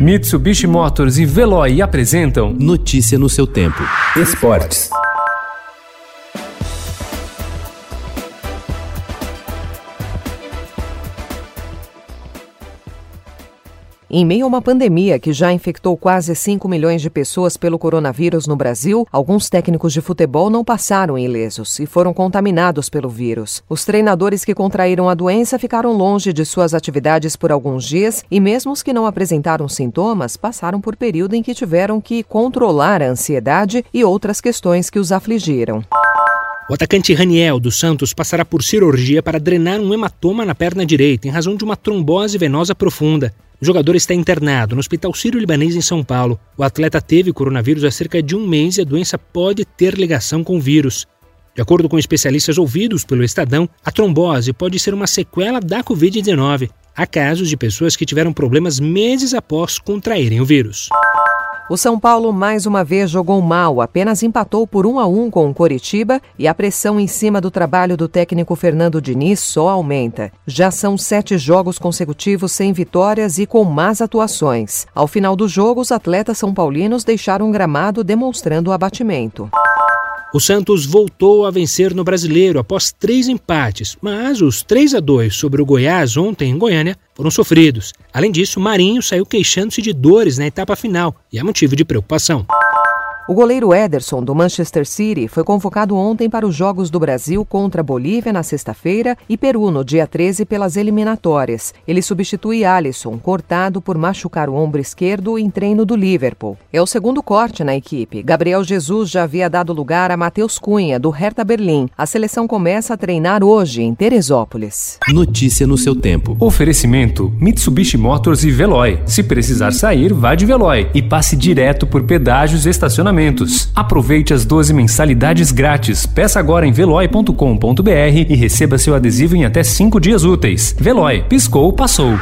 Mitsubishi Motors e Veloy apresentam Notícia no seu tempo. Esportes. Em meio a uma pandemia que já infectou quase 5 milhões de pessoas pelo coronavírus no Brasil, alguns técnicos de futebol não passaram ilesos e foram contaminados pelo vírus. Os treinadores que contraíram a doença ficaram longe de suas atividades por alguns dias e, mesmo os que não apresentaram sintomas, passaram por período em que tiveram que controlar a ansiedade e outras questões que os afligiram. O atacante Raniel dos Santos passará por cirurgia para drenar um hematoma na perna direita em razão de uma trombose venosa profunda. O jogador está internado no Hospital Sírio-Libanês em São Paulo. O atleta teve coronavírus há cerca de um mês e a doença pode ter ligação com o vírus. De acordo com especialistas ouvidos pelo Estadão, a trombose pode ser uma sequela da Covid-19. Há casos de pessoas que tiveram problemas meses após contraírem o vírus. O São Paulo mais uma vez jogou mal, apenas empatou por 1 a 1 com o Coritiba e a pressão em cima do trabalho do técnico Fernando Diniz só aumenta. Já são sete jogos consecutivos sem vitórias e com más atuações. Ao final do jogo, os atletas são paulinos deixaram o gramado demonstrando abatimento. O Santos voltou a vencer no Brasileiro após três empates, mas os 3 a 2 sobre o Goiás ontem em Goiânia foram sofridos. Além disso, Marinho saiu queixando-se de dores na etapa final e é motivo de preocupação. O goleiro Ederson, do Manchester City, foi convocado ontem para os Jogos do Brasil contra a Bolívia na sexta-feira e Peru no dia 13 pelas eliminatórias. Ele substitui Alisson, cortado por machucar o ombro esquerdo em treino do Liverpool. É o segundo corte na equipe. Gabriel Jesus já havia dado lugar a Matheus Cunha, do Hertha Berlim. A seleção começa a treinar hoje em Teresópolis. Notícia no seu tempo. Oferecimento: Mitsubishi Motors e Veloy. Se precisar sair, vá de Veloy e passe direto por pedágios e estacionamentos Aproveite as 12 mensalidades grátis. Peça agora em veloy.com.br e receba seu adesivo em até 5 dias úteis. Veloy, piscou, passou.